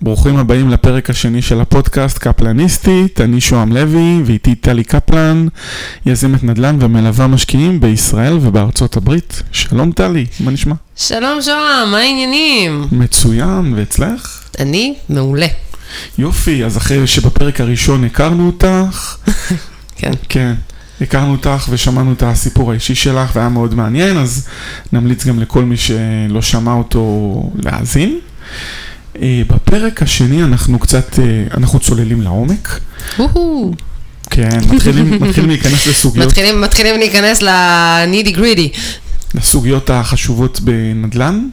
ברוכים הבאים לפרק השני של הפודקאסט קפלניסטית, אני שוהם לוי ואיתי טלי קפלן, יזמת נדל"ן ומלווה משקיעים בישראל ובארצות הברית. שלום טלי, מה נשמע? שלום שוהם, מה העניינים? מצוין, ואצלך? אני מעולה. יופי, אז אחרי שבפרק הראשון הכרנו אותך, כן. כן, הכרנו אותך ושמענו את הסיפור האישי שלך והיה מאוד מעניין, אז נמליץ גם לכל מי שלא שמע אותו להאזין. אה, בפרק השני אנחנו קצת, אה, אנחנו צוללים לעומק. כן, מתחילים, מתחילים להיכנס לסוגיות, מתחילים, מתחילים להיכנס לנידי גרידי. לסוגיות החשובות בנדל"ן.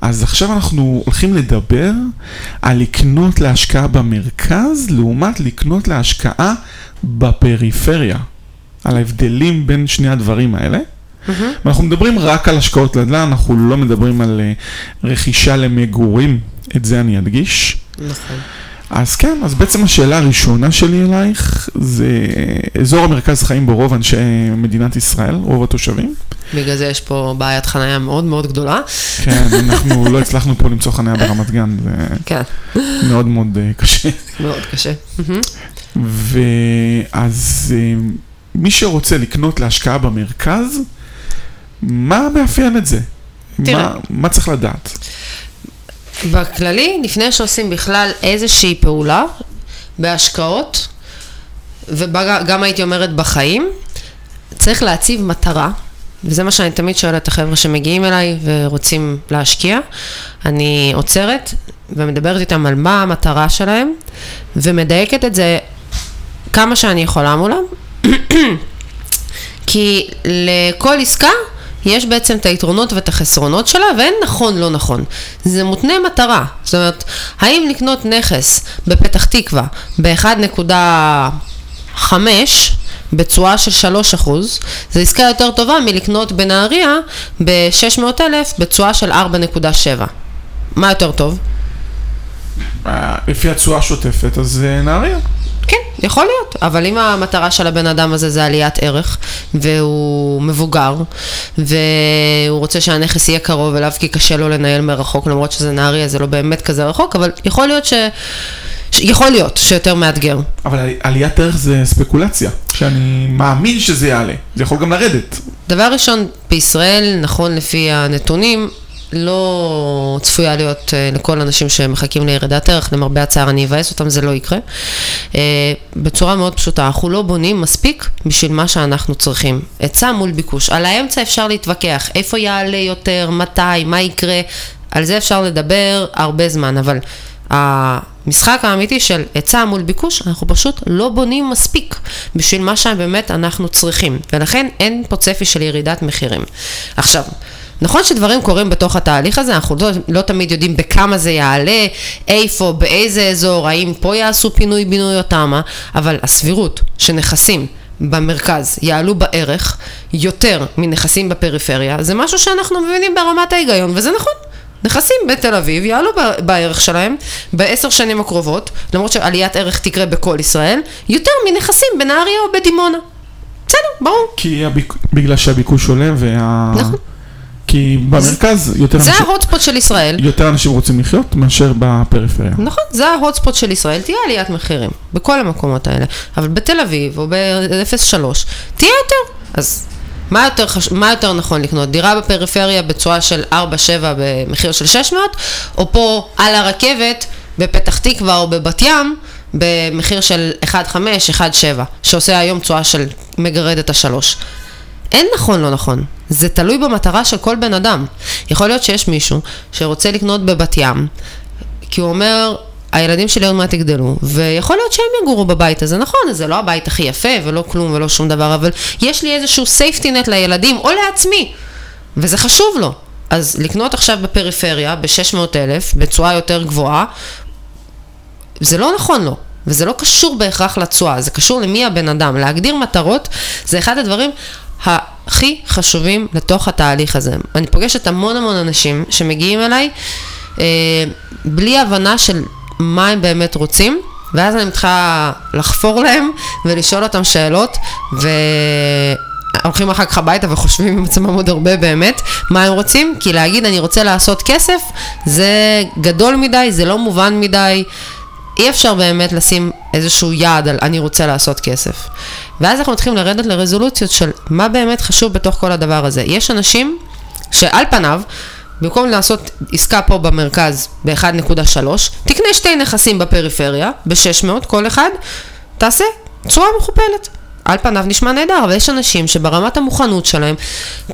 אז עכשיו אנחנו הולכים לדבר על לקנות להשקעה במרכז, לעומת לקנות להשקעה בפריפריה. על ההבדלים בין שני הדברים האלה. ואנחנו מדברים רק על השקעות נדל"ן, אנחנו לא מדברים על אה, רכישה למגורים, את זה אני אדגיש. נכון. אז כן, אז בעצם השאלה הראשונה שלי אלייך, זה אזור המרכז חיים בו רוב אנשי מדינת ישראל, רוב התושבים. בגלל זה יש פה בעיית חנייה מאוד מאוד גדולה. כן, אנחנו לא הצלחנו פה למצוא חניה ברמת גן, זה כן, מאוד מאוד אה, קשה. מאוד קשה. ואז אה, מי שרוצה לקנות להשקעה במרכז, מה מאפיין את זה? תראה. מה, מה צריך לדעת? בכללי, לפני שעושים בכלל איזושהי פעולה בהשקעות, וגם הייתי אומרת בחיים, צריך להציב מטרה, וזה מה שאני תמיד שואלת את החבר'ה שמגיעים אליי ורוצים להשקיע. אני עוצרת ומדברת איתם על מה המטרה שלהם, ומדייקת את זה כמה שאני יכולה מולם, כי לכל עסקה יש בעצם את היתרונות ואת החסרונות שלה, ואין נכון לא נכון. זה מותנה מטרה. זאת אומרת, האם לקנות נכס בפתח תקווה ב-1.5 בתשואה של 3 אחוז, זו עסקה יותר טובה מלקנות בנהריה ב-600,000 בתשואה של 4.7. מה יותר טוב? אה, לפי התשואה השוטפת, אז אה, נהריה. כן, יכול להיות, אבל אם המטרה של הבן אדם הזה זה עליית ערך, והוא מבוגר, והוא רוצה שהנכס יהיה קרוב אליו כי קשה לו לנהל מרחוק, למרות שזה נהריה, זה לא באמת כזה רחוק, אבל יכול להיות ש... יכול להיות שיותר מאתגר. אבל עלי- עליית ערך זה ספקולציה, שאני מאמין שזה יעלה. זה יכול גם לרדת. דבר ראשון, בישראל, נכון לפי הנתונים, לא צפויה להיות אה, לכל האנשים שמחכים לירידת ערך, למרבה הצער אני אבאס אותם, זה לא יקרה. אה, בצורה מאוד פשוטה, אנחנו לא בונים מספיק בשביל מה שאנחנו צריכים. היצע מול ביקוש. על האמצע אפשר להתווכח, איפה יעלה יותר, מתי, מה יקרה, על זה אפשר לדבר הרבה זמן, אבל המשחק האמיתי של היצע מול ביקוש, אנחנו פשוט לא בונים מספיק בשביל מה שבאמת אנחנו צריכים, ולכן אין פה צפי של ירידת מחירים. עכשיו, נכון שדברים קורים בתוך התהליך הזה, אנחנו לא, לא תמיד יודעים בכמה זה יעלה, איפה, באיזה אזור, האם פה יעשו פינוי-בינוי או תמה, אבל הסבירות שנכסים במרכז יעלו בערך יותר מנכסים בפריפריה, זה משהו שאנחנו מבינים ברמת ההיגיון, וזה נכון. נכסים בתל אביב יעלו בערך שלהם בעשר שנים הקרובות, למרות שעליית ערך תקרה בכל ישראל, יותר מנכסים בנהריה או בדימונה. בסדר, ברור. כי הביק... בגלל שהביקוש עולה וה... נכון. כי במרכז יותר זה אנשים, ההוטספוט של ישראל. יותר אנשים רוצים לחיות מאשר בפריפריה. נכון, זה ההוטספוט של ישראל, תהיה עליית מחירים בכל המקומות האלה. אבל בתל אביב או ב-03 תהיה יותר. אז מה יותר, חש... מה יותר נכון לקנות? דירה בפריפריה בתשואה של 4-7 במחיר של 600, או פה על הרכבת בפתח תקווה או בבת ים במחיר של 1.5, 1.7, שעושה היום תשואה של מגרדת השלוש. אין נכון לא נכון, זה תלוי במטרה של כל בן אדם. יכול להיות שיש מישהו שרוצה לקנות בבת ים, כי הוא אומר, הילדים שלי עוד מעט יגדלו, ויכול להיות שהם יגורו בבית הזה, נכון, זה לא הבית הכי יפה ולא כלום ולא שום דבר, אבל יש לי איזשהו safety net לילדים או לעצמי, וזה חשוב לו. אז לקנות עכשיו בפריפריה ב-600 אלף, בתשואה יותר גבוהה, זה לא נכון לו, וזה לא קשור בהכרח לתשואה, זה קשור למי הבן אדם. להגדיר מטרות זה אחד הדברים הכי חשובים לתוך התהליך הזה. אני פוגשת המון המון אנשים שמגיעים אליי אה, בלי הבנה של מה הם באמת רוצים, ואז אני מתחילה לחפור להם ולשאול אותם שאלות, הולכים אחר כך הביתה וחושבים עם עצמם עוד הרבה באמת, מה הם רוצים? כי להגיד אני רוצה לעשות כסף, זה גדול מדי, זה לא מובן מדי. אי אפשר באמת לשים איזשהו יעד על אני רוצה לעשות כסף. ואז אנחנו מתחילים לרדת לרזולוציות של מה באמת חשוב בתוך כל הדבר הזה. יש אנשים שעל פניו, במקום לעשות עסקה פה במרכז ב-1.3, תקנה שתי נכסים בפריפריה, ב-600 כל אחד, תעשה תשואה מכופלת. על פניו נשמע נהדר, אבל יש אנשים שברמת המוכנות שלהם,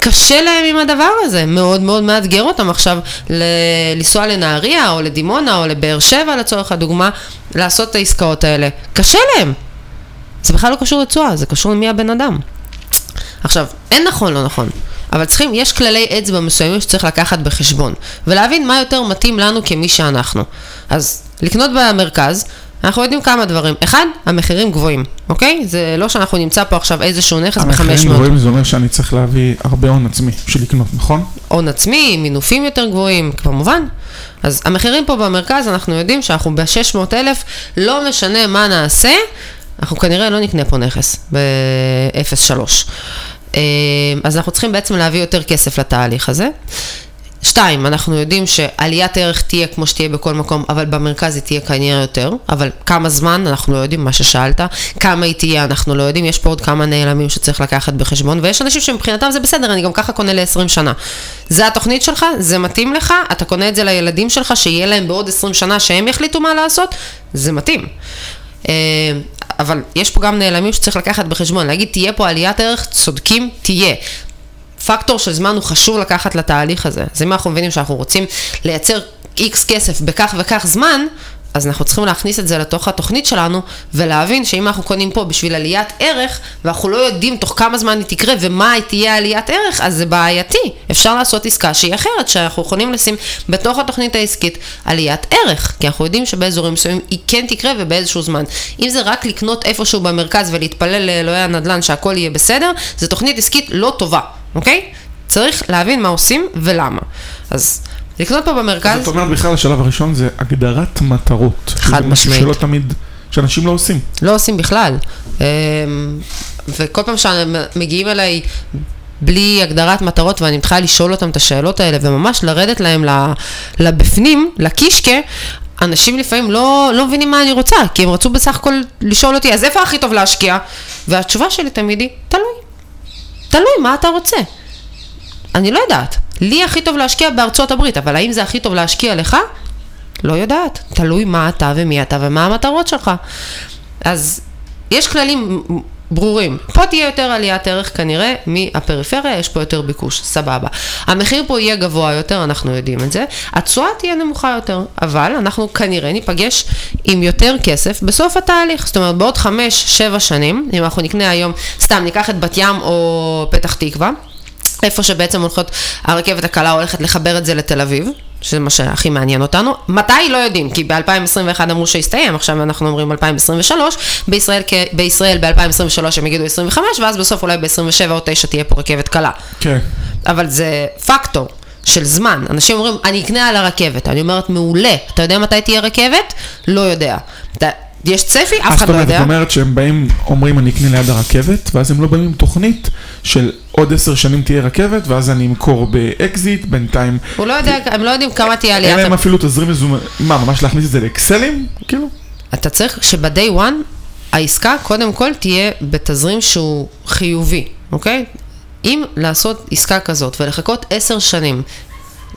קשה להם עם הדבר הזה, מאוד מאוד מאתגר אותם עכשיו ל- לנסוע לנהריה או לדימונה או לבאר שבע לצורך הדוגמה, לעשות את העסקאות האלה. קשה להם. זה בכלל לא קשור לתשואה, זה קשור למי הבן אדם. עכשיו, אין נכון לא נכון, אבל צריכים, יש כללי אצבע מסוימים שצריך לקחת בחשבון, ולהבין מה יותר מתאים לנו כמי שאנחנו. אז לקנות במרכז, אנחנו יודעים כמה דברים. אחד, המחירים גבוהים, אוקיי? זה לא שאנחנו נמצא פה עכשיו איזשהו נכס ב-500. המחירים גבוהים זה אומר שאני צריך להביא הרבה הון עצמי בשביל לקנות, נכון? הון עצמי, מינופים יותר גבוהים, כמובן. אז המחירים פה במרכז, אנחנו יודעים שאנחנו ב-600 אלף, לא משנה מה נעשה, אנחנו כנראה לא נקנה פה נכס ב-0.3. אה, אז אנחנו צריכים בעצם להביא יותר כסף לתהליך הזה. שתיים, אנחנו יודעים שעליית ערך תהיה כמו שתהיה בכל מקום, אבל במרכז היא תהיה כנראה יותר, אבל כמה זמן, אנחנו לא יודעים, מה ששאלת, כמה היא תהיה, אנחנו לא יודעים, יש פה עוד כמה נעלמים שצריך לקחת בחשבון, ויש אנשים שמבחינתם זה בסדר, אני גם ככה קונה ל-20 שנה. זה התוכנית שלך, זה מתאים לך, אתה קונה את זה לילדים שלך, שיהיה להם בעוד 20 שנה שהם יחליטו מה לעשות, זה מתאים. אה, אבל יש פה גם נעלמים שצריך לקחת בחשבון, להגיד תהיה פה עליית ערך, צודקים, תהיה. פקטור של זמן הוא חשוב לקחת לתהליך הזה. אז אם אנחנו מבינים שאנחנו רוצים לייצר איקס כסף בכך וכך זמן, אז אנחנו צריכים להכניס את זה לתוך התוכנית שלנו, ולהבין שאם אנחנו קונים פה בשביל עליית ערך, ואנחנו לא יודעים תוך כמה זמן היא תקרה ומה תהיה עליית ערך, אז זה בעייתי. אפשר לעשות עסקה שהיא אחרת, שאנחנו יכולים לשים בתוך התוכנית העסקית עליית ערך, כי אנחנו יודעים שבאזורים מסוימים היא כן תקרה ובאיזשהו זמן. אם זה רק לקנות איפשהו במרכז ולהתפלל לאלוהי הנדל"ן שהכל יהיה בסדר, זו תוכנית עסקית לא טובה, אוקיי? צריך להבין מה עושים ולמה. אז לקנות פה במרכז... זאת אומרת, בכלל השלב הראשון זה הגדרת מטרות. חד משמעית. שלא תמיד, שאנשים לא עושים. לא עושים בכלל. אמ, וכל פעם שמגיעים אליי בלי הגדרת מטרות ואני מתחילה לשאול אותם את השאלות האלה וממש לרדת להם לבפנים, לקישקה, אנשים לפעמים לא, לא מבינים מה אני רוצה, כי הם רצו בסך הכל לשאול אותי, אז איפה הכי טוב להשקיע? והתשובה שלי תמיד היא, תלוי. תלוי מה אתה רוצה. אני לא יודעת. לי הכי טוב להשקיע בארצות הברית, אבל האם זה הכי טוב להשקיע לך? לא יודעת. תלוי מה אתה ומי אתה ומה המטרות שלך. אז יש כללים ברורים. פה תהיה יותר עליית ערך כנראה מהפריפריה, יש פה יותר ביקוש, סבבה. המחיר פה יהיה גבוה יותר, אנחנו יודעים את זה. התשואה תהיה נמוכה יותר, אבל אנחנו כנראה ניפגש עם יותר כסף בסוף התהליך. זאת אומרת, בעוד חמש, שבע שנים, אם אנחנו נקנה היום, סתם, ניקח את בת ים או פתח תקווה, איפה שבעצם הולכות, הרכבת הקלה הולכת לחבר את זה לתל אביב, שזה מה שהכי מעניין אותנו. מתי? לא יודעים, כי ב-2021 אמרו שהסתיים, עכשיו אנחנו אומרים 2023, בישראל, בישראל ב-2023 הם יגידו 25, ואז בסוף אולי ב-27 או 9 תהיה פה רכבת קלה. כן. אבל זה פקטור של זמן. אנשים אומרים, אני אקנה על הרכבת. אני אומרת, מעולה. אתה יודע מתי תהיה רכבת? לא יודע. אתה, יש צפי? אף אחד לא יודע. זאת אומרת שהם באים, אומרים אני אקנה ליד הרכבת, ואז הם לא באים עם תוכנית של עוד עשר שנים תהיה רכבת, ואז אני אמכור באקזיט, בינתיים... הוא לא יודע, הם לא יודעים כמה תהיה אין עליית להם אפילו תזרים מזומן, מה, ממש להכניס את זה לאקסלים? כאילו? אתה צריך שב-day one העסקה קודם כל תהיה בתזרים שהוא חיובי, אוקיי? אם לעשות עסקה כזאת ולחכות עשר שנים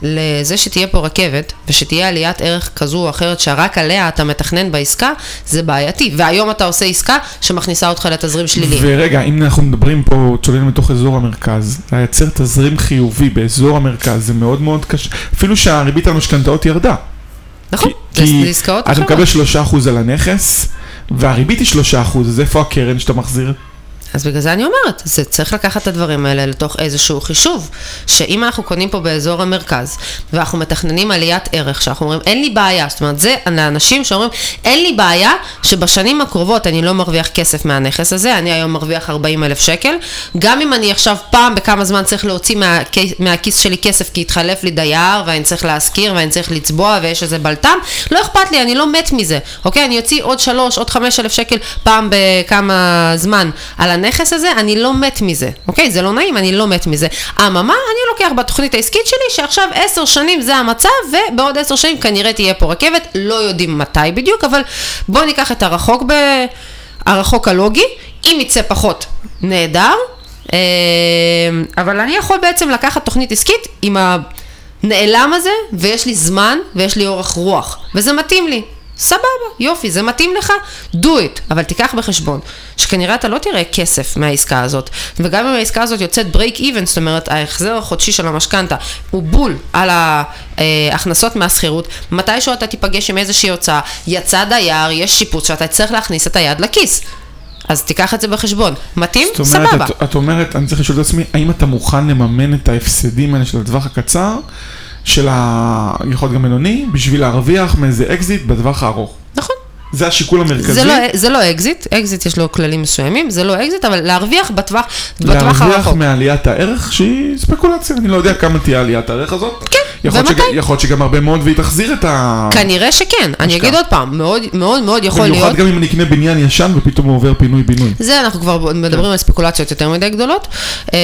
לזה שתהיה פה רכבת ושתהיה עליית ערך כזו או אחרת שרק עליה אתה מתכנן בעסקה, זה בעייתי. והיום אתה עושה עסקה שמכניסה אותך לתזרים שלילי. ורגע, אם אנחנו מדברים פה, צוללים לתוך אזור המרכז, לייצר תזרים חיובי באזור המרכז זה מאוד מאוד קשה, אפילו שהריבית על משכנתאות ירדה. נכון, כי- זה כי זה עסקאות אתה אחרות. מקבל 3% על הנכס, והריבית היא 3%, אז איפה הקרן שאתה מחזיר? אז בגלל זה אני אומרת, זה צריך לקחת את הדברים האלה לתוך איזשהו חישוב, שאם אנחנו קונים פה באזור המרכז, ואנחנו מתכננים עליית ערך, שאנחנו אומרים, אין לי בעיה, זאת אומרת, זה לאנשים שאומרים, אין לי בעיה שבשנים הקרובות אני לא מרוויח כסף מהנכס הזה, אני היום מרוויח 40 אלף שקל, גם אם אני עכשיו פעם בכמה זמן צריך להוציא מהכיס, מהכיס שלי כסף כי התחלף לי דייר, ואני צריך להשכיר, ואני צריך לצבוע, ויש איזה בלטם, לא אכפת לי, אני לא מת מזה, אוקיי? אני אוציא עוד שלוש, עוד חמש אלף שקל פעם בכמה זמן על הנכס הזה, אני לא מת מזה, אוקיי? זה לא נעים, אני לא מת מזה. אממה, אני לוקח בתוכנית העסקית שלי, שעכשיו עשר שנים זה המצב, ובעוד עשר שנים כנראה תהיה פה רכבת, לא יודעים מתי בדיוק, אבל בואו ניקח את הרחוק, ב... הרחוק הלוגי, אם יצא פחות, נהדר. אה, אבל אני יכול בעצם לקחת תוכנית עסקית עם הנעלם הזה, ויש לי זמן, ויש לי אורך רוח, וזה מתאים לי. סבבה, יופי, זה מתאים לך, do it, אבל תיקח בחשבון שכנראה אתה לא תראה כסף מהעסקה הזאת, וגם אם העסקה הזאת יוצאת break even, זאת אומרת ההחזר החודשי של המשכנתה הוא בול על ההכנסות מהשכירות, מתישהו אתה תיפגש עם איזושהי הוצאה, יצא דייר, יש שיפוץ שאתה צריך להכניס את היד לכיס. אז תיקח את זה בחשבון. מתאים? זאת אומרת, סבבה. את, את אומרת, אני צריך לשאול את עצמי, האם אתה מוכן לממן את ההפסדים האלה של הטווח הקצר, של ה... יכול להיות גם בינוני, בשביל להרוויח מאיזה אקזיט בטווח הארוך? נכון. זה השיקול המרכזי. זה לא, זה לא אקזיט, אקזיט יש לו כללים מסוימים, זה לא אקזיט, אבל להרוויח בטווח, בטווח להרוויח הרחוק. מעליית הערך שהיא ספקולציה, אני לא יודע כמה תהיה עליית הערך הזאת. כן, יכול ומתי? שג- יכול להיות שגם הרבה מאוד והיא תחזיר את ה... כנראה שכן, אני אגיד עוד פעם, מאוד מאוד מאוד יכול להיות. במיוחד גם אם אני אקנה בניין ישן ופתאום הוא עובר פינוי-בינוי. זה אנחנו כבר מדברים על ספקולציות יותר מדי גדולות, אמ,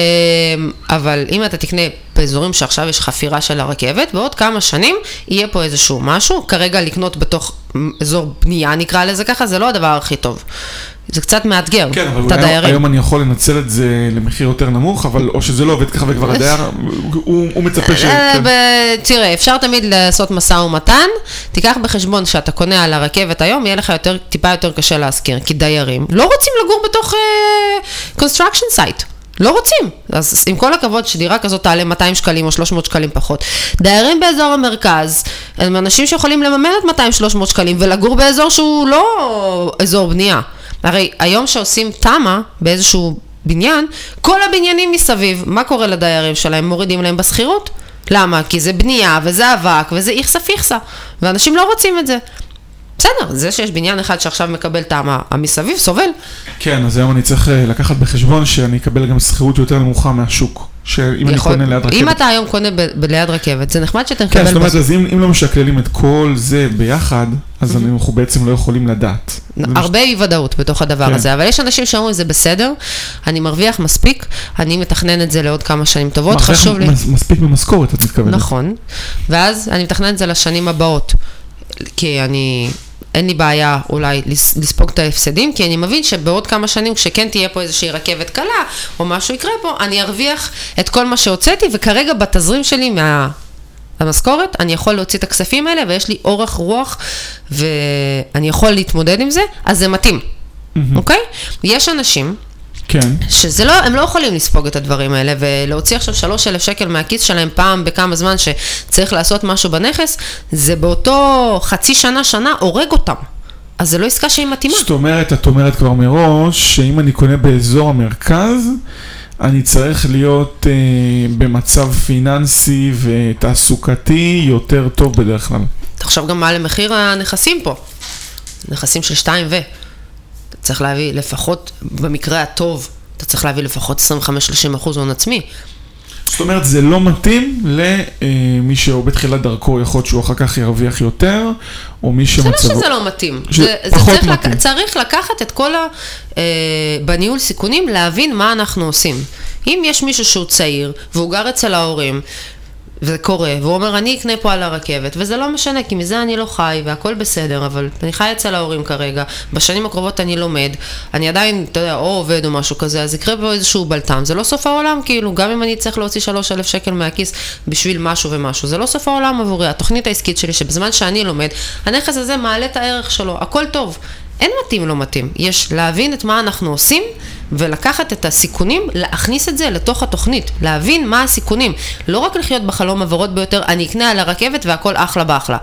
אבל אם אתה תקנה באזורים שעכשיו יש חפירה של הרכבת, בעוד כמה שנים יהיה פה איזשהו משהו, כרגע לקנות בתוך אזור בנייה נקרא לזה ככה, זה לא הדבר הכי טוב. זה קצת מאתגר כן, אבל את הדיירים. היום אני יכול לנצל את זה למחיר יותר נמוך, אבל או שזה לא עובד ככה וכבר הדייר, הוא, הוא מצפה ש... אה, כן. תראה, אפשר תמיד לעשות משא ומתן, תיקח בחשבון שאתה קונה על הרכבת היום, יהיה לך יותר, טיפה יותר קשה להשכיר, כי דיירים לא רוצים לגור בתוך uh, construction site. לא רוצים. אז עם כל הכבוד שדירה כזאת תעלה 200 שקלים או 300 שקלים פחות. דיירים באזור המרכז הם אנשים שיכולים לממן את 200-300 שקלים ולגור באזור שהוא לא אזור בנייה. הרי היום שעושים תמ"א באיזשהו בניין, כל הבניינים מסביב, מה קורה לדיירים שלהם? מורידים להם בשכירות? למה? כי זה בנייה וזה אבק וזה איכסה פיכסה, ואנשים לא רוצים את זה. בסדר, זה שיש בניין אחד שעכשיו מקבל תמ"א, המסביב סובל. כן, אז היום אני צריך אה, לקחת בחשבון שאני אקבל גם שכירות יותר נמוכה מהשוק. שאם אני יכול- קונה ליד רכבת. אם אתה היום קונה ב- ב- ליד רכבת, זה נחמד שאתה כן, זאת מקבל... אומרת, בס- אז אם, אם לא משקללים את כל זה ביחד, אז אנחנו בעצם לא יכולים לדעת. הרבה אי ודאות בתוך הדבר כן. הזה, אבל יש אנשים שאומרים זה בסדר, אני מרוויח מספיק, אני מתכנן את זה לעוד כמה שנים טובות, מרוויח חשוב לי. מס- מספיק במשכורת, את מתכוונת. נכון, ואז אני מתכנן את זה לשנים הבאות, כי אני, אין לי בעיה אולי לס- לספוג את ההפסדים, כי אני מבין שבעוד כמה שנים, כשכן תהיה פה איזושהי רכבת קלה, או משהו יקרה פה, אני ארוויח את כל מה שהוצאתי, וכרגע בתזרים שלי מה... המשכורת, אני יכול להוציא את הכספים האלה, ויש לי אורך רוח, ואני יכול להתמודד עם זה, אז זה מתאים, אוקיי? יש אנשים כן. שזה לא, הם לא יכולים לספוג את הדברים האלה, ולהוציא עכשיו 3,000 שקל מהכיס שלהם פעם בכמה זמן שצריך לעשות משהו בנכס, זה באותו חצי שנה, שנה, הורג אותם. אז זה לא עסקה שהיא מתאימה. זאת אומרת, את אומרת כבר מראש, שאם אני קונה באזור המרכז, אני צריך להיות אה, במצב פיננסי ותעסוקתי יותר טוב בדרך כלל. תחשוב גם מה למחיר הנכסים פה. נכסים של 2 ו... אתה צריך להביא לפחות, במקרה הטוב, אתה צריך להביא לפחות 25-30 אחוז הון עצמי. זאת אומרת, זה לא מתאים למי שהוא בתחילת דרכו, יכול להיות שהוא אחר כך ירוויח יותר, או מי זה לא שמצבו... שזה לא מתאים. שזה זה, זה פחות צריך, מתאים. לק... צריך לקחת את כל ה... אה, בניהול סיכונים, להבין מה אנחנו עושים. אם יש מישהו שהוא צעיר, והוא גר אצל ההורים, וזה קורה, והוא אומר, אני אקנה פה על הרכבת, וזה לא משנה, כי מזה אני לא חי, והכל בסדר, אבל אני חי אצל ההורים כרגע, בשנים הקרובות אני לומד, אני עדיין, אתה יודע, או עובד או משהו כזה, אז יקרה פה איזשהו בלטם, זה לא סוף העולם, כאילו, גם אם אני צריך להוציא 3,000 שקל מהכיס בשביל משהו ומשהו, זה לא סוף העולם עבורי, התוכנית העסקית שלי, שבזמן שאני לומד, הנכס הזה מעלה את הערך שלו, הכל טוב. אין מתאים לא מתאים, יש להבין את מה אנחנו עושים ולקחת את הסיכונים, להכניס את זה לתוך התוכנית, להבין מה הסיכונים, לא רק לחיות בחלום הוורוד ביותר, אני אקנה על הרכבת והכל אחלה באחלה.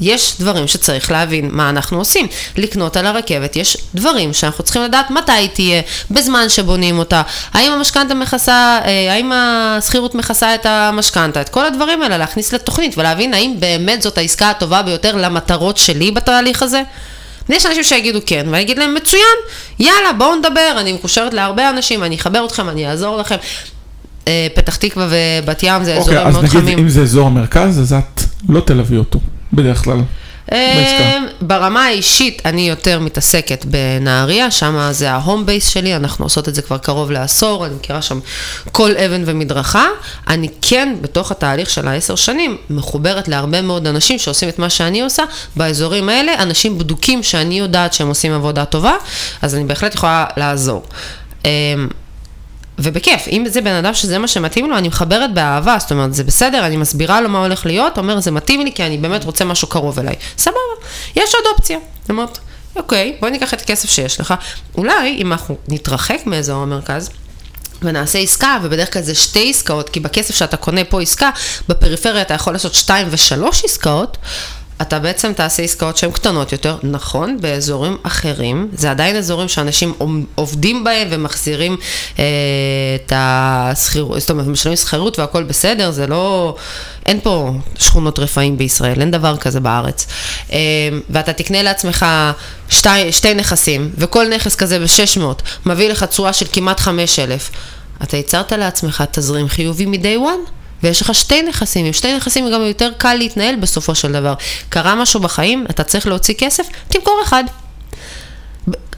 יש דברים שצריך להבין מה אנחנו עושים. לקנות על הרכבת, יש דברים שאנחנו צריכים לדעת מתי היא תהיה, בזמן שבונים אותה, האם המשכנתה מכסה, אה, האם השכירות מכסה את המשכנתה, את כל הדברים האלה להכניס לתוכנית ולהבין האם באמת זאת העסקה הטובה ביותר למטרות שלי בתהליך הזה. יש אנשים שיגידו כן, ואני אגיד להם מצוין, יאללה בואו נדבר, אני מקושרת להרבה אנשים, אני אחבר אתכם, אני אעזור לכם. אה, פתח תקווה ובת ים זה אוקיי, אזורים אז מאוד נגיד חמים. אם זה אזור המרכז, אז את לא תלווי אותו, בדרך כלל. אה, ברמה האישית, אני יותר מתעסקת בנהריה, שם זה ההום בייס שלי, אנחנו עושות את זה כבר קרוב לעשור, אני מכירה שם כל אבן ומדרכה. אני כן, בתוך התהליך של העשר שנים, מחוברת להרבה מאוד אנשים שעושים את מה שאני עושה באזורים האלה, אנשים בדוקים שאני יודעת שהם עושים עבודה טובה, אז אני בהחלט יכולה לעזור. ובכיף, אם זה בן אדם שזה מה שמתאים לו, אני מחברת באהבה, זאת אומרת, זה בסדר, אני מסבירה לו מה הולך להיות, אומר, זה מתאים לי כי אני באמת רוצה משהו קרוב אליי. סבבה, יש עוד אופציה. זאת אומרת, אוקיי, בואי ניקח את הכסף שיש לך. אולי, אם אנחנו נתרחק מאזור המרכז, ונעשה עסקה, ובדרך כלל זה שתי עסקאות, כי בכסף שאתה קונה פה עסקה, בפריפריה אתה יכול לעשות שתיים ושלוש עסקאות, אתה בעצם תעשה עסקאות שהן קטנות יותר, נכון, באזורים אחרים, זה עדיין אזורים שאנשים עובדים בהם ומחזירים אה, את השכירות, זאת אומרת, משלמים שכירות והכל בסדר, זה לא, אין פה שכונות רפאים בישראל, אין דבר כזה בארץ. אה, ואתה תקנה לעצמך שתי, שתי נכסים, וכל נכס כזה ב-600 מביא לך תשואה של כמעט 5,000. אתה ייצרת לעצמך תזרים חיובי מ-day one? ויש לך שתי נכסים, עם שתי נכסים גם יותר קל להתנהל בסופו של דבר. קרה משהו בחיים, אתה צריך להוציא כסף, תמכור אחד.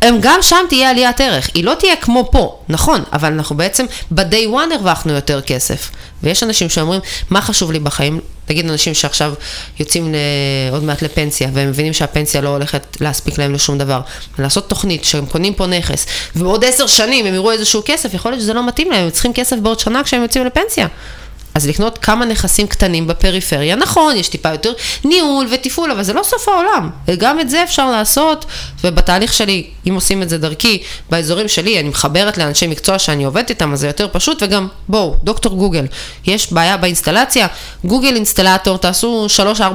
הם גם שם תהיה עליית ערך. היא לא תהיה כמו פה, נכון, אבל אנחנו בעצם ב-day one הרווחנו יותר כסף. ויש אנשים שאומרים, מה חשוב לי בחיים? נגיד אנשים שעכשיו יוצאים עוד מעט לפנסיה, והם מבינים שהפנסיה לא הולכת להספיק להם לשום דבר. לעשות תוכנית שהם קונים פה נכס, ובעוד עשר שנים הם יראו איזשהו כסף, יכול להיות שזה לא מתאים להם, הם צריכים כסף בעוד שנה כשהם יוצאים לפנסיה. אז לקנות כמה נכסים קטנים בפריפריה, נכון, יש טיפה יותר ניהול ותפעול, אבל זה לא סוף העולם. וגם את זה אפשר לעשות, ובתהליך שלי, אם עושים את זה דרכי, באזורים שלי, אני מחברת לאנשי מקצוע שאני עובדת איתם, אז זה יותר פשוט, וגם, בואו, דוקטור גוגל, יש בעיה באינסטלציה, גוגל אינסטלטור, תעשו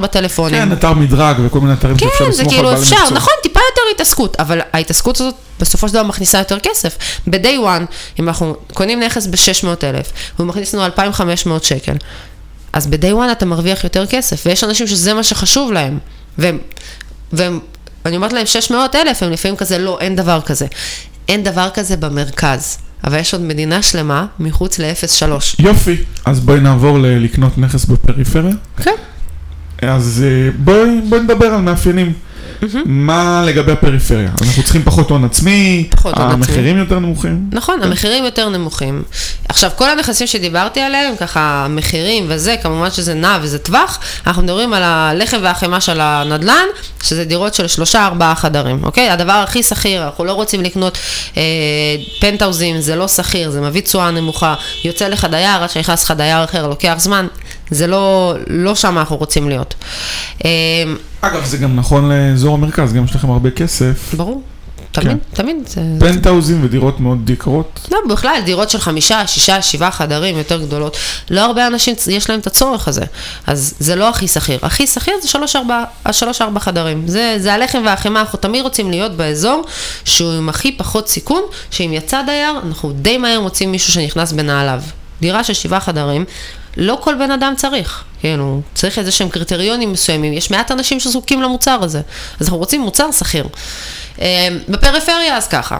3-4 טלפונים. כן, אתר מדרג וכל מיני אתרים כן, שאפשר לסמוך על בעלי מקצוע. כן, זה כאילו אפשר, נכון, טיפה יותר התעסקות, אבל ההתעסקות הזאת בסופו של דבר מכניסה יותר כסף. ב-day one, אם אנחנו קונים נכס ב-600,000, והוא מכניס לנו 2,500 שקל, אז ב-day one אתה מרוויח יותר כסף, ויש אנשים שזה מה שחשוב להם, והם, והם ואני אומרת להם 600,000, הם לפעמים כזה, לא, אין דבר כזה. אין דבר כזה במרכז. אבל יש עוד מדינה שלמה מחוץ ל-0.3. יופי, אז בואי נעבור לקנות נכס בפריפריה. כן. אז אה, בואי, בואי נדבר על מאפיינים. מה לגבי הפריפריה? אנחנו צריכים פחות הון עצמי. המחירים יותר נמוכים? נכון, המחירים יותר נמוכים. עכשיו, כל הנכסים שדיברתי עליהם, ככה, מחירים וזה, כמובן שזה נע וזה טווח, אנחנו מדברים על הלחם והחמאה של הנדל"ן, שזה דירות של שלושה, ארבעה חדרים, אוקיי? הדבר הכי שכיר, אנחנו לא רוצים לקנות אה, פנטהאוזים, זה לא שכיר, זה מביא תשואה נמוכה, יוצא לך דייר, עד שנכנס לך דייר אחר, לוקח זמן, זה לא, לא שם אנחנו רוצים להיות. אה, אגב, זה גם נכון לאזור המרכז, גם יש לכם הרבה כסף. ברור. תמיד, תמיד. זה- פנטהאוזים ודירות מאוד יקרות. לא, בכלל, דירות של חמישה, שישה, שבעה חדרים יותר גדולות. לא הרבה אנשים, יש להם את הצורך הזה. אז זה לא הכי שכיר. הכי שכיר זה שלוש, ארבע, השלוש, ארבע חדרים. זה, זה הלחם והחמאה, אנחנו תמיד רוצים להיות באזור שהוא עם הכי פחות סיכון, שאם יצא דייר, אנחנו די מהר מוצאים מישהו שנכנס בנעליו. דירה של שבעה חדרים, לא כל בן אדם צריך. כאילו, צריך איזה שהם קריטריונים מסוימים. יש מעט אנשים שזקוקים למוצר הזה. אז אנחנו רוצים מוצר שכיר. אה, בפריפריה אז ככה.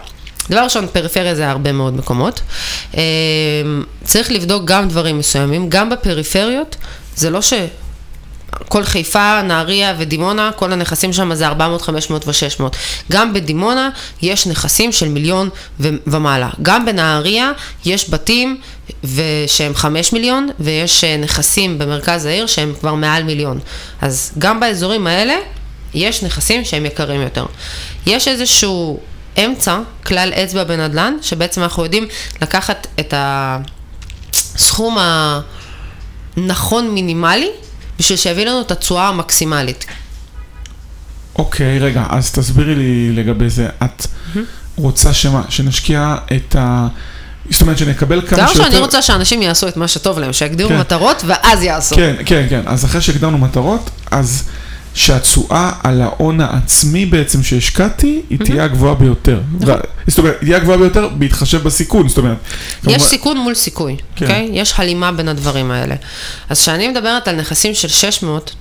דבר ראשון, פריפריה זה הרבה מאוד מקומות. אה, צריך לבדוק גם דברים מסוימים, גם בפריפריות, זה לא ש... כל חיפה, נהריה ודימונה, כל הנכסים שם זה 400, 500 ו-600. גם בדימונה יש נכסים של מיליון ו- ומעלה. גם בנהריה יש בתים שהם 5 מיליון, ויש אה, נכסים במרכז העיר שהם כבר מעל מיליון. אז גם באזורים האלה יש נכסים שהם יקרים יותר. יש איזשהו אמצע, כלל אצבע בנדל"ן, שבעצם אנחנו יודעים לקחת את הסכום הנכון מינימלי, בשביל שיביא לנו את התשואה המקסימלית. אוקיי, רגע, אז תסבירי לי לגבי זה. את רוצה שמה, שנשקיע את ה... זאת אומרת שנקבל כמה שיותר... ראשון, אני רוצה שאנשים יעשו את מה שטוב להם, שיגדירו כן. מטרות ואז יעשו. כן, כן, כן. אז אחרי שהגדרנו מטרות, אז שהתשואה על ההון העצמי בעצם שהשקעתי, היא תהיה הגבוהה ביותר. נכון. זאת אומרת, היא תהיה הגבוהה ביותר בהתחשב בסיכון, זאת אומרת... יש סיכון מול סיכוי, כן. אוקיי? יש הלימה בין הדברים האלה. אז כשאני מדברת על נכסים של 600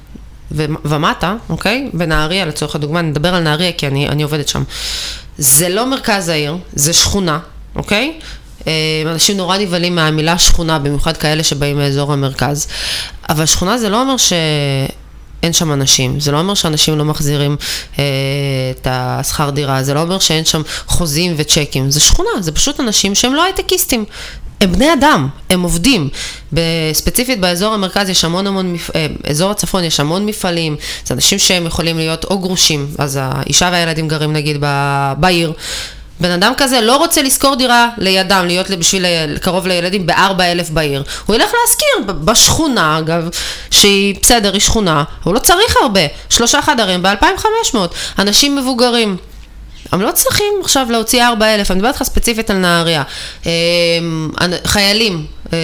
ו- ומטה, אוקיי? בנהריה לצורך הדוגמה, אני מדבר על נהריה כי אני, אני עובדת שם. זה לא מרכז העיר, זה שכונה, אוקיי? אה, אנשים נורא נבהלים מהמילה שכונה, במיוחד כאלה שבאים מאזור המרכז. אבל שכונה זה לא אומר ש... אין שם אנשים. זה לא אומר שאנשים לא מחזירים אה, את השכר דירה, זה לא אומר שאין שם חוזים וצ'קים. זה שכונה, זה פשוט אנשים שהם לא הייטקיסטים. הם בני אדם, הם עובדים. ספציפית באזור המרכז יש המון המון, מפ... אה, אזור הצפון יש המון מפעלים, זה אנשים שהם יכולים להיות או גרושים, אז האישה והילדים גרים נגיד ב... בעיר. בן אדם כזה לא רוצה לשכור דירה לידם, להיות בשביל קרוב לילדים ב-4,000 בעיר. הוא ילך להשכיר בשכונה, אגב, שהיא בסדר, היא שכונה, הוא לא צריך הרבה, שלושה חדרים ב-2,500, אנשים מבוגרים. הם לא צריכים עכשיו להוציא 4,000, אני מדברת איתך ספציפית על נהריה. אמ, חיילים אה,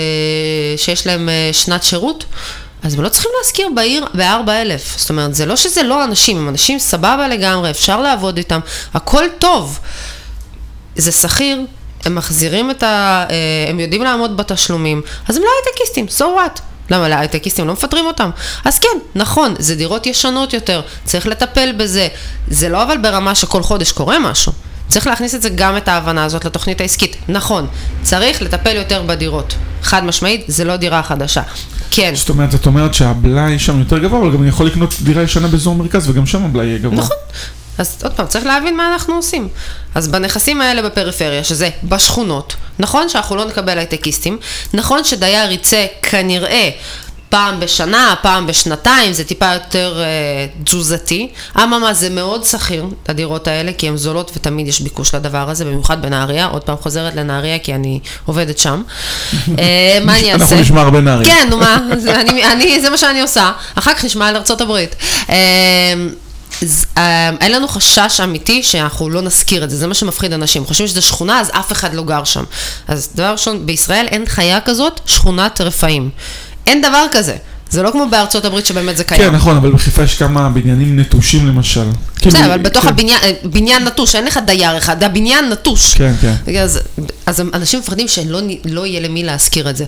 שיש להם אה, שנת שירות, אז הם לא צריכים להשכיר בעיר ב-4,000. זאת אומרת, זה לא שזה לא אנשים, הם אנשים סבבה לגמרי, אפשר לעבוד איתם, הכל טוב. זה שכיר, הם מחזירים את ה... אה, הם יודעים לעמוד בתשלומים, אז הם לא הייטקיסטים, so what? למה להייטקיסטים לא מפטרים אותם? אז כן, נכון, זה דירות ישנות יותר, צריך לטפל בזה. זה לא אבל ברמה שכל חודש קורה משהו. צריך להכניס את זה גם את ההבנה הזאת לתוכנית העסקית. נכון, צריך לטפל יותר בדירות. חד משמעית, זה לא דירה חדשה. כן. זאת אומרת, את אומרת שהבלאי שם יותר גבוה, אבל גם אני יכול לקנות דירה ישנה באזור מרכז, וגם שם הבלאי יהיה גבוה. נכון. אז עוד פעם, צריך להבין מה אנחנו עושים. אז בנכסים האלה בפריפריה, שזה בשכונות, נכון שאנחנו לא נקבל הייטקיסטים, נכון שדייר יצא כנראה פעם בשנה, פעם בשנתיים, זה טיפה יותר אה, תזוזתי. אממה, זה מאוד שכיר, הדירות האלה, כי הן זולות ותמיד יש ביקוש לדבר הזה, במיוחד בנהריה. עוד פעם חוזרת לנהריה, כי אני עובדת שם. אה, מה אני אעשה? אנחנו נשמע הרבה נהריה. כן, נו מה, זה, אני, אני, זה מה שאני עושה. אחר כך נשמע על ארה"ב. אה, אה, אין לנו חשש אמיתי שאנחנו לא נזכיר את זה, זה מה שמפחיד אנשים. חושבים שזה שכונה, אז אף אחד לא גר שם. אז דבר ראשון, בישראל אין חיה כזאת, שכונת רפאים. אין דבר כזה. זה לא כמו בארצות הברית שבאמת זה קיים. כן, נכון, אבל בחיפה יש כמה בניינים נטושים למשל. בסדר, כאילו, אבל בתוך כן. הבניין, בניין נטוש, אין לך דייר אחד, הבניין נטוש. כן, כן. אז, אז אנשים מפחדים שלא לא יהיה למי להשכיר את זה.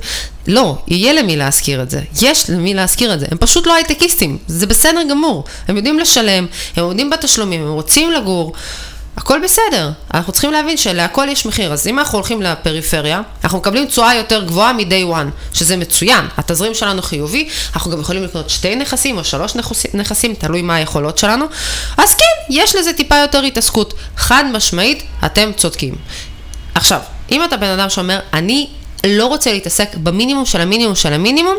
לא, יהיה למי להשכיר את זה. יש למי להשכיר את זה. הם פשוט לא הייטקיסטים, זה בסדר גמור. הם יודעים לשלם, הם עומדים בתשלומים, הם רוצים לגור. הכל בסדר. אנחנו צריכים להבין שלהכל יש מחיר. אז אם אנחנו הולכים לפריפריה, אנחנו מקבלים תשואה יותר גבוהה מ-day one, שזה מצוין. התזרים שלנו חיובי, אנחנו גם יכולים לקנות שתי נכסים או שלוש נכסים, תלוי מה היכולות שלנו. אז כן, יש לזה טיפה יותר התעסקות. חד משמעית, אתם צודקים. עכשיו, אם אתה בן אדם שאומר, אני לא רוצה להתעסק במינימום של המינימום של המינימום,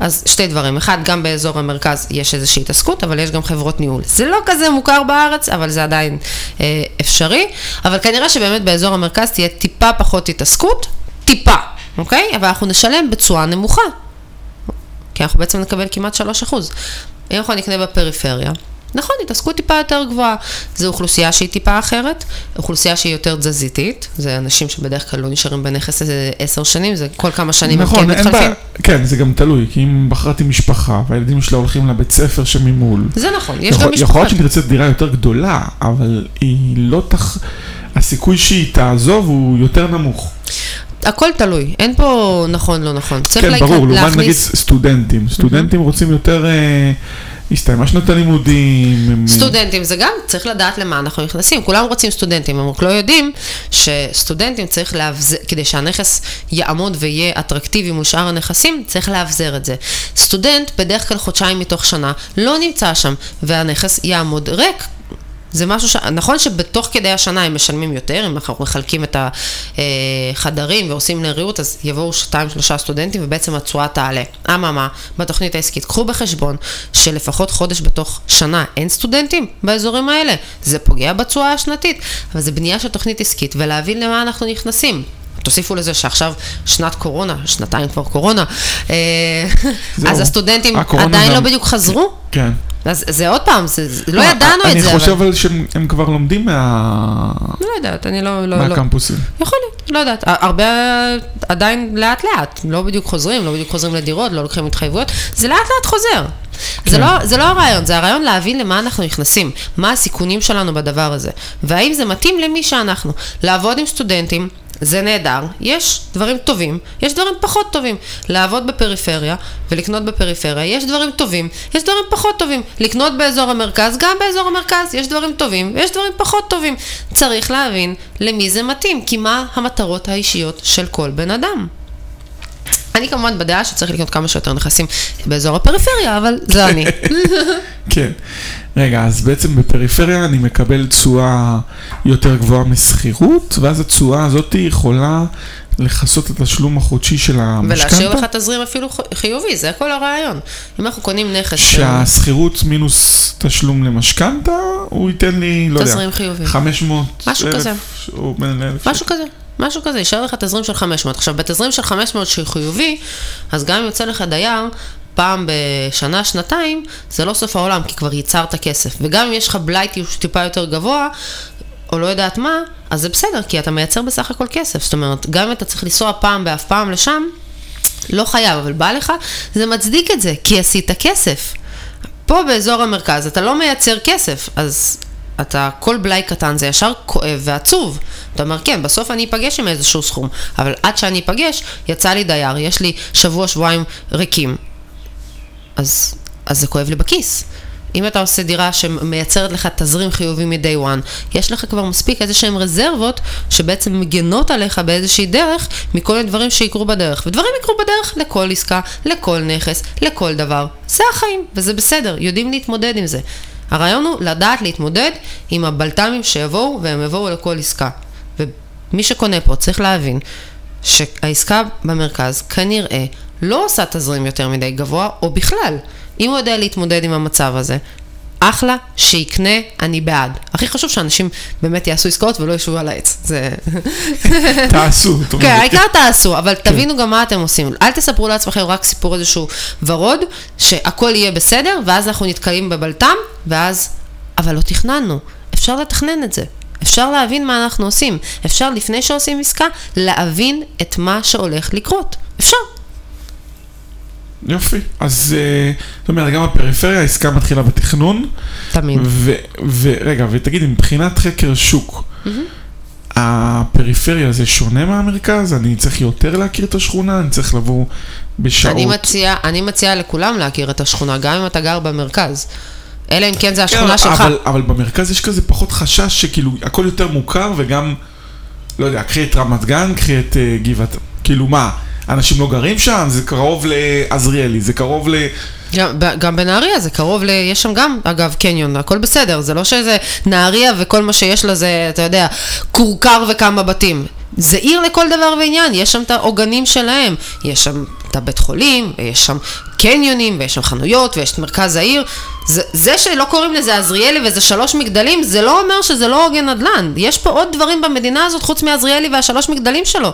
אז שתי דברים. אחד, גם באזור המרכז יש איזושהי התעסקות, אבל יש גם חברות ניהול. זה לא כזה מוכר בארץ, אבל זה עדיין אה, אפשרי. אבל כנראה שבאמת באזור המרכז תהיה טיפה פחות התעסקות, טיפה, אוקיי? אבל אנחנו נשלם בצורה נמוכה. כי אנחנו בעצם נקבל כמעט 3%. אם אנחנו נקנה בפריפריה, נכון, התעסקות טיפה יותר גבוהה. זו אוכלוסייה שהיא טיפה אחרת, אוכלוסייה שהיא יותר תזזיתית, זה אנשים שבדרך כלל לא נשארים בנכס איזה עשר שנים, זה כל כמה שנים נכון, הם כן מתחלפים. בא... כן, זה גם תלוי, כי אם בחרתי משפחה, והילדים שלה הולכים לבית ספר שממול. זה נכון, יש יכול, גם משפחה. יכול להיות שתרצה דירה יותר גדולה, אבל היא לא תח... הסיכוי שהיא תעזוב הוא יותר נמוך. הכל תלוי, אין פה נכון, לא נכון. כן, ברור, לעומת נגיד סטודנטים. סטודנטים רוצים יותר... אה, הסתיימה שנת הלימודים. סטודנטים זה גם, צריך לדעת למה אנחנו נכנסים. כולם רוצים סטודנטים, הם רק לא יודעים שסטודנטים צריך להבזר, כדי שהנכס יעמוד ויהיה אטרקטיבי מול שאר הנכסים, צריך להבזר את זה. סטודנט בדרך כלל חודשיים מתוך שנה לא נמצא שם, והנכס יעמוד ריק. זה משהו ש... נכון שבתוך כדי השנה הם משלמים יותר, אם אנחנו מחלקים את החדרים ועושים לריהוט, אז יבואו שתיים, שלושה סטודנטים ובעצם התשואה תעלה. אממה, בתוכנית העסקית, קחו בחשבון שלפחות חודש בתוך שנה אין סטודנטים באזורים האלה. זה פוגע בתשואה השנתית, אבל זה בנייה של תוכנית עסקית ולהבין למה אנחנו נכנסים. תוסיפו לזה שעכשיו שנת קורונה, שנתיים כבר קורונה, אה, אז הסטודנטים עדיין לא בדיוק חזרו. כן. אז זה עוד פעם, זה, זה, לא ידענו את זה. אני חושב אבל שהם כבר לומדים מה... לא יודעת, אני לא... לא מהקמפוסים. לא, יכול להיות, לא יודעת. הרבה עדיין לאט לאט, לא בדיוק חוזרים, לא בדיוק חוזרים לדירות, לא לוקחים התחייבויות, זה לאט לאט חוזר. כן. זה, לא, זה לא הרעיון, זה הרעיון להבין למה אנחנו נכנסים, מה הסיכונים שלנו בדבר הזה, והאם זה מתאים למי שאנחנו. לעבוד עם סטודנטים, זה נהדר, יש דברים טובים, יש דברים פחות טובים. לעבוד בפריפריה ולקנות בפריפריה, יש דברים טובים, יש דברים פחות טובים. לקנות באזור המרכז, גם באזור המרכז, יש דברים טובים ויש דברים פחות טובים. צריך להבין למי זה מתאים, כי מה המטרות האישיות של כל בן אדם. אני כמובן בדעה שצריך לקנות כמה שיותר נכסים באזור הפריפריה, אבל זה אני. כן. רגע, אז בעצם בפריפריה אני מקבל תשואה יותר גבוהה משכירות, ואז התשואה הזאת יכולה לכסות את התשלום החודשי של המשכנתה. ולהשאיר לך תזרים אפילו חיובי, זה כל הרעיון. אם אנחנו קונים נכס... שהשכירות מינוס תשלום למשכנתה, הוא ייתן לי, לא יודע, תזרים חיובי. 500 משהו כזה. אלף משהו כזה. משהו כזה, יישאר לך תזרים של 500. עכשיו, בתזרים של 500 שהוא חיובי, אז גם אם יוצא לך דייר, פעם בשנה, שנתיים, זה לא סוף העולם, כי כבר ייצרת כסף. וגם אם יש לך בלאי טיפה יותר גבוה, או לא יודעת מה, אז זה בסדר, כי אתה מייצר בסך הכל כסף. זאת אומרת, גם אם אתה צריך לנסוע פעם באף פעם לשם, לא חייב, אבל בא לך, זה מצדיק את זה, כי עשית כסף. פה באזור המרכז אתה לא מייצר כסף, אז אתה, כל בלאי קטן זה ישר כואב ועצוב. אתה אומר, כן, בסוף אני אפגש עם איזשהו סכום, אבל עד שאני אפגש, יצא לי דייר, יש לי שבוע, שבועיים ריקים. אז, אז זה כואב לי בכיס. אם אתה עושה דירה שמייצרת לך תזרים חיובי מ-day one, יש לך כבר מספיק איזה שהן רזרבות שבעצם מגנות עליך באיזושהי דרך מכל מיני דברים שיקרו בדרך. ודברים יקרו בדרך לכל עסקה, לכל נכס, לכל דבר. זה החיים, וזה בסדר, יודעים להתמודד עם זה. הרעיון הוא לדעת להתמודד עם הבלת"מים שיבואו, והם יבואו לכל עסקה. ומי שקונה פה צריך להבין שהעסקה במרכז כנראה לא עושה תזרים יותר מדי גבוה, או בכלל. אם הוא יודע להתמודד עם המצב הזה, אחלה, שיקנה, אני בעד. הכי חשוב שאנשים באמת יעשו עסקאות ולא ישבו על העץ. זה... תעשו. כן, העיקר תעשו, אבל כן. תבינו גם מה אתם עושים. אל תספרו לעצמכם רק סיפור איזשהו ורוד, שהכל יהיה בסדר, ואז אנחנו נתקעים בבלטם, ואז... אבל לא תכננו. אפשר לתכנן את זה. אפשר להבין מה אנחנו עושים. אפשר, לפני שעושים עסקה, להבין את מה שהולך לקרות. אפשר. יופי. אז אה, זאת אומרת, גם בפריפריה העסקה מתחילה בתכנון. תמיד. ורגע, ותגידי, מבחינת חקר שוק, הפריפריה זה שונה מהמרכז? אני צריך יותר להכיר את השכונה? אני צריך לבוא בשעות? אני מציעה אני מציע לכולם להכיר את השכונה, גם אם אתה גר במרכז. אלא אם כן זה השכונה כן, שלך. אבל, אבל במרכז יש כזה פחות חשש שכאילו הכל יותר מוכר וגם, לא יודע, קחי את רמת גן, קחי את uh, גבעת, כאילו מה? אנשים לא גרים שם, זה קרוב לעזריאלי, זה קרוב ל... גם, גם בנהריה זה קרוב ל... יש שם גם, אגב, קניון, הכל בסדר, זה לא שזה נהריה וכל מה שיש לה זה, אתה יודע, כורכר וכמה בתים. זה עיר לכל דבר ועניין, יש שם את העוגנים שלהם, יש שם את הבית חולים, ויש שם קניונים, ויש שם חנויות, ויש את מרכז העיר. זה, זה שלא קוראים לזה עזריאלי וזה שלוש מגדלים, זה לא אומר שזה לא עוגן נדל"ן. יש פה עוד דברים במדינה הזאת חוץ מעזריאלי והשלוש מגדלים שלו.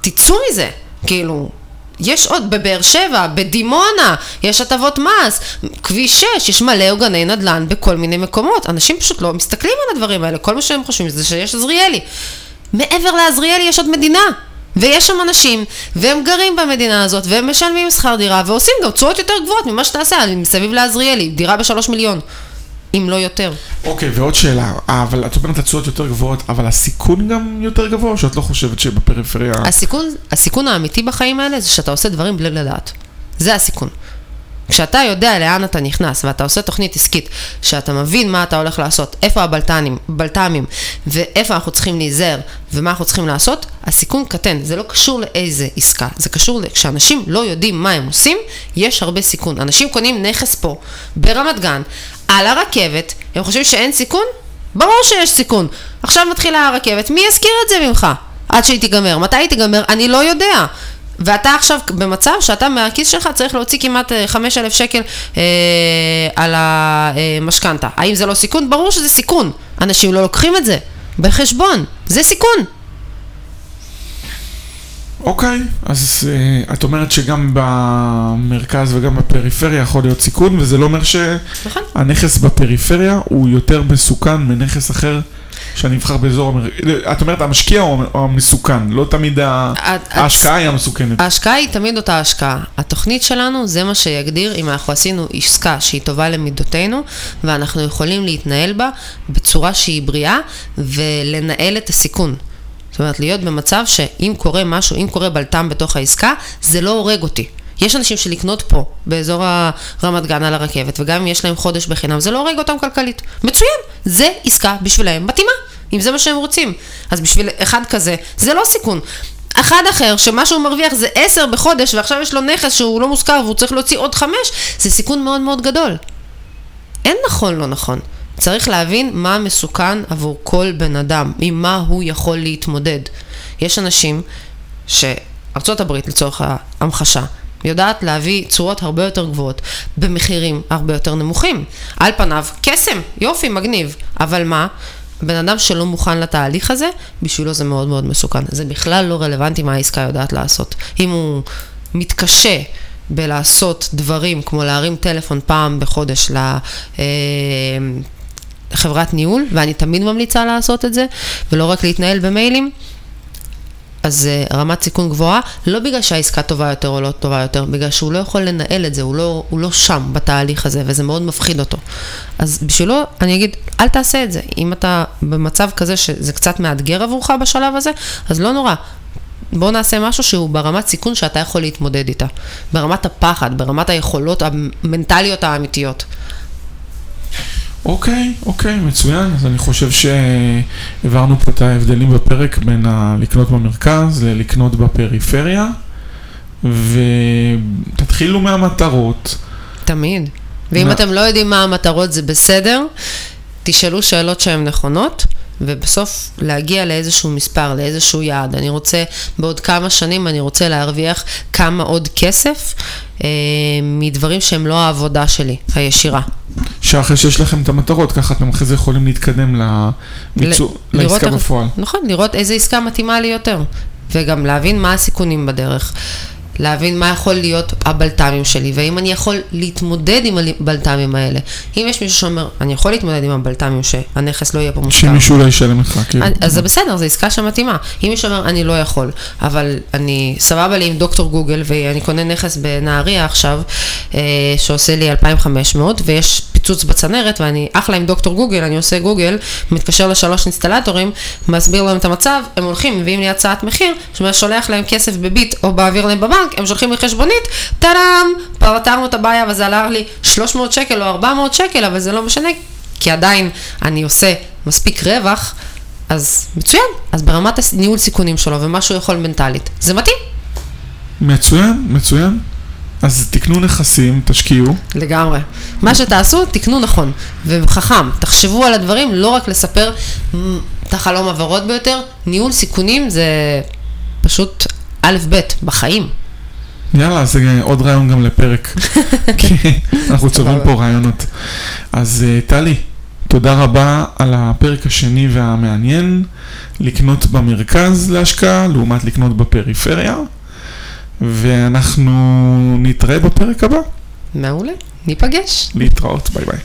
תצאו מזה. כאילו, יש עוד בבאר שבע, בדימונה, יש הטבות מס, כביש 6, יש מלא עוגני נדל"ן בכל מיני מקומות. אנשים פשוט לא מסתכלים על הדברים האלה, כל מה שהם חושבים זה שיש עזריאלי. מעבר לעזריאלי יש עוד מדינה, ויש שם אנשים, והם גרים במדינה הזאת, והם משלמים שכר דירה, ועושים גם תשואות יותר גבוהות ממה שתעשה מסביב לעזריאלי, דירה בשלוש מיליון. אם לא יותר. אוקיי, okay, ועוד שאלה, אבל את אומרת התשואות יותר גבוהות, אבל הסיכון גם יותר גבוה, או שאת לא חושבת שבפריפריה... הסיכון, הסיכון האמיתי בחיים האלה זה שאתה עושה דברים בלי לדעת. זה הסיכון. כשאתה יודע לאן אתה נכנס ואתה עושה תוכנית עסקית, שאתה מבין מה אתה הולך לעשות, איפה בלטמים, ואיפה אנחנו צריכים להיזהר, ומה אנחנו צריכים לעשות, הסיכון קטן. זה לא קשור לאיזה עסקה, זה קשור כשאנשים לא יודעים מה הם עושים, יש הרבה סיכון. אנשים קונים נכס פה, ברמת גן, על הרכבת, הם חושבים שאין סיכון? ברור שיש סיכון. עכשיו מתחילה הרכבת, מי יזכיר את זה ממך? עד שהיא תיגמר. מתי היא תיגמר? אני לא יודע. ואתה עכשיו במצב שאתה מהכיס שלך צריך להוציא כמעט 5,000 אה, שקל אה, על המשכנתה. האם זה לא סיכון? ברור שזה סיכון. אנשים לא לוקחים את זה בחשבון. זה סיכון. אוקיי, אז uh, את אומרת שגם במרכז וגם בפריפריה יכול להיות סיכון, וזה לא אומר נכון. שהנכס בפריפריה הוא יותר מסוכן מנכס אחר שאני אבחר באזור המרכז. את אומרת המשקיע או המסוכן, לא תמיד ההשקעה היא המסוכנת. ההשקעה היא תמיד אותה השקעה. התוכנית שלנו זה מה שיגדיר אם אנחנו עשינו עסקה שהיא טובה למידותינו, ואנחנו יכולים להתנהל בה בצורה שהיא בריאה ולנהל את הסיכון. זאת אומרת, להיות במצב שאם קורה משהו, אם קורה בלטם בתוך העסקה, זה לא הורג אותי. יש אנשים שלקנות פה, באזור הרמת גן על הרכבת, וגם אם יש להם חודש בחינם, זה לא הורג אותם כלכלית. מצוין, זה עסקה בשבילהם מתאימה, אם זה מה שהם רוצים. אז בשביל אחד כזה, זה לא סיכון. אחד אחר, שמה שהוא מרוויח זה עשר בחודש, ועכשיו יש לו נכס שהוא לא מושכר והוא צריך להוציא עוד חמש, זה סיכון מאוד מאוד גדול. אין נכון לא נכון. צריך להבין מה מסוכן עבור כל בן אדם, עם מה הוא יכול להתמודד. יש אנשים שארצות הברית, לצורך ההמחשה, יודעת להביא צורות הרבה יותר גבוהות, במחירים הרבה יותר נמוכים. על פניו, קסם, יופי, מגניב. אבל מה? בן אדם שלא מוכן לתהליך הזה, בשבילו זה מאוד מאוד מסוכן. זה בכלל לא רלוונטי מה העסקה יודעת לעשות. אם הוא מתקשה בלעשות דברים כמו להרים טלפון פעם בחודש לחברת אה, ניהול, ואני תמיד ממליצה לעשות את זה, ולא רק להתנהל במיילים, אז uh, רמת סיכון גבוהה, לא בגלל שהעסקה טובה יותר או לא טובה יותר, בגלל שהוא לא יכול לנהל את זה, הוא לא, הוא לא שם בתהליך הזה, וזה מאוד מפחיד אותו. אז בשבילו, אני אגיד, אל תעשה את זה. אם אתה במצב כזה שזה קצת מאתגר עבורך בשלב הזה, אז לא נורא. בוא נעשה משהו שהוא ברמת סיכון שאתה יכול להתמודד איתה. ברמת הפחד, ברמת היכולות המנטליות האמיתיות. אוקיי, אוקיי, מצוין. אז אני חושב שהעברנו פה את ההבדלים בפרק בין לקנות במרכז ללקנות בפריפריה, ותתחילו מהמטרות. תמיד. ואם מה... אתם לא יודעים מה המטרות זה בסדר, תשאלו שאלות שהן נכונות. ובסוף להגיע לאיזשהו מספר, לאיזשהו יעד. אני רוצה, בעוד כמה שנים אני רוצה להרוויח כמה עוד כסף אה, מדברים שהם לא העבודה שלי, הישירה. שאחרי שיש לכם את המטרות, ככה אתם אחרי זה יכולים להתקדם למיצור, ל- לעסקה בפועל. נכון, לראות איזה עסקה מתאימה לי יותר, וגם להבין מה הסיכונים בדרך. להבין מה יכול להיות הבלת"מים שלי, והאם אני יכול להתמודד עם הבלת"מים האלה. אם יש מישהו שאומר, אני יכול להתמודד עם הבלת"מים שהנכס לא יהיה פה מושכר. שמישהו לא ישלם לך, כאילו. אז זה בסדר, זו עסקה שמתאימה. אם מישהו אומר, אני לא יכול, אבל אני סבבה לי עם דוקטור גוגל, ואני קונה נכס בנהריה עכשיו, אה, שעושה לי 2,500, ויש פיצוץ בצנרת, ואני אחלה עם דוקטור גוגל, אני עושה גוגל, מתקשר לשלוש אינסטלטורים, מסביר להם את המצב, הם הולכים, מביאים לי הצעת מחיר, שולח להם כסף בביט או באוויר להם בבנק, הם שולחים לי חשבונית, טאדאם, פתרנו את הבעיה וזה עלה לי 300 שקל או 400 שקל, אבל זה לא משנה, כי עדיין אני עושה מספיק רווח, אז מצוין, אז ברמת ניהול סיכונים שלו ומה שהוא יכול מנטלית, זה מתאים. מצוין, מצוין. אז תקנו נכסים, תשקיעו. לגמרי. מה שתעשו, תקנו נכון. וחכם, תחשבו על הדברים, לא רק לספר את החלום הוורוד ביותר, ניהול סיכונים זה פשוט א' ב' בחיים. יאללה, זה עוד רעיון גם לפרק. כי אנחנו צובעים פה רעיונות. אז אה, טלי, תודה רבה על הפרק השני והמעניין, לקנות במרכז להשקעה לעומת לקנות בפריפריה. ואנחנו נתראה בפרק הבא. מעולה, ניפגש. להתראות, ביי ביי.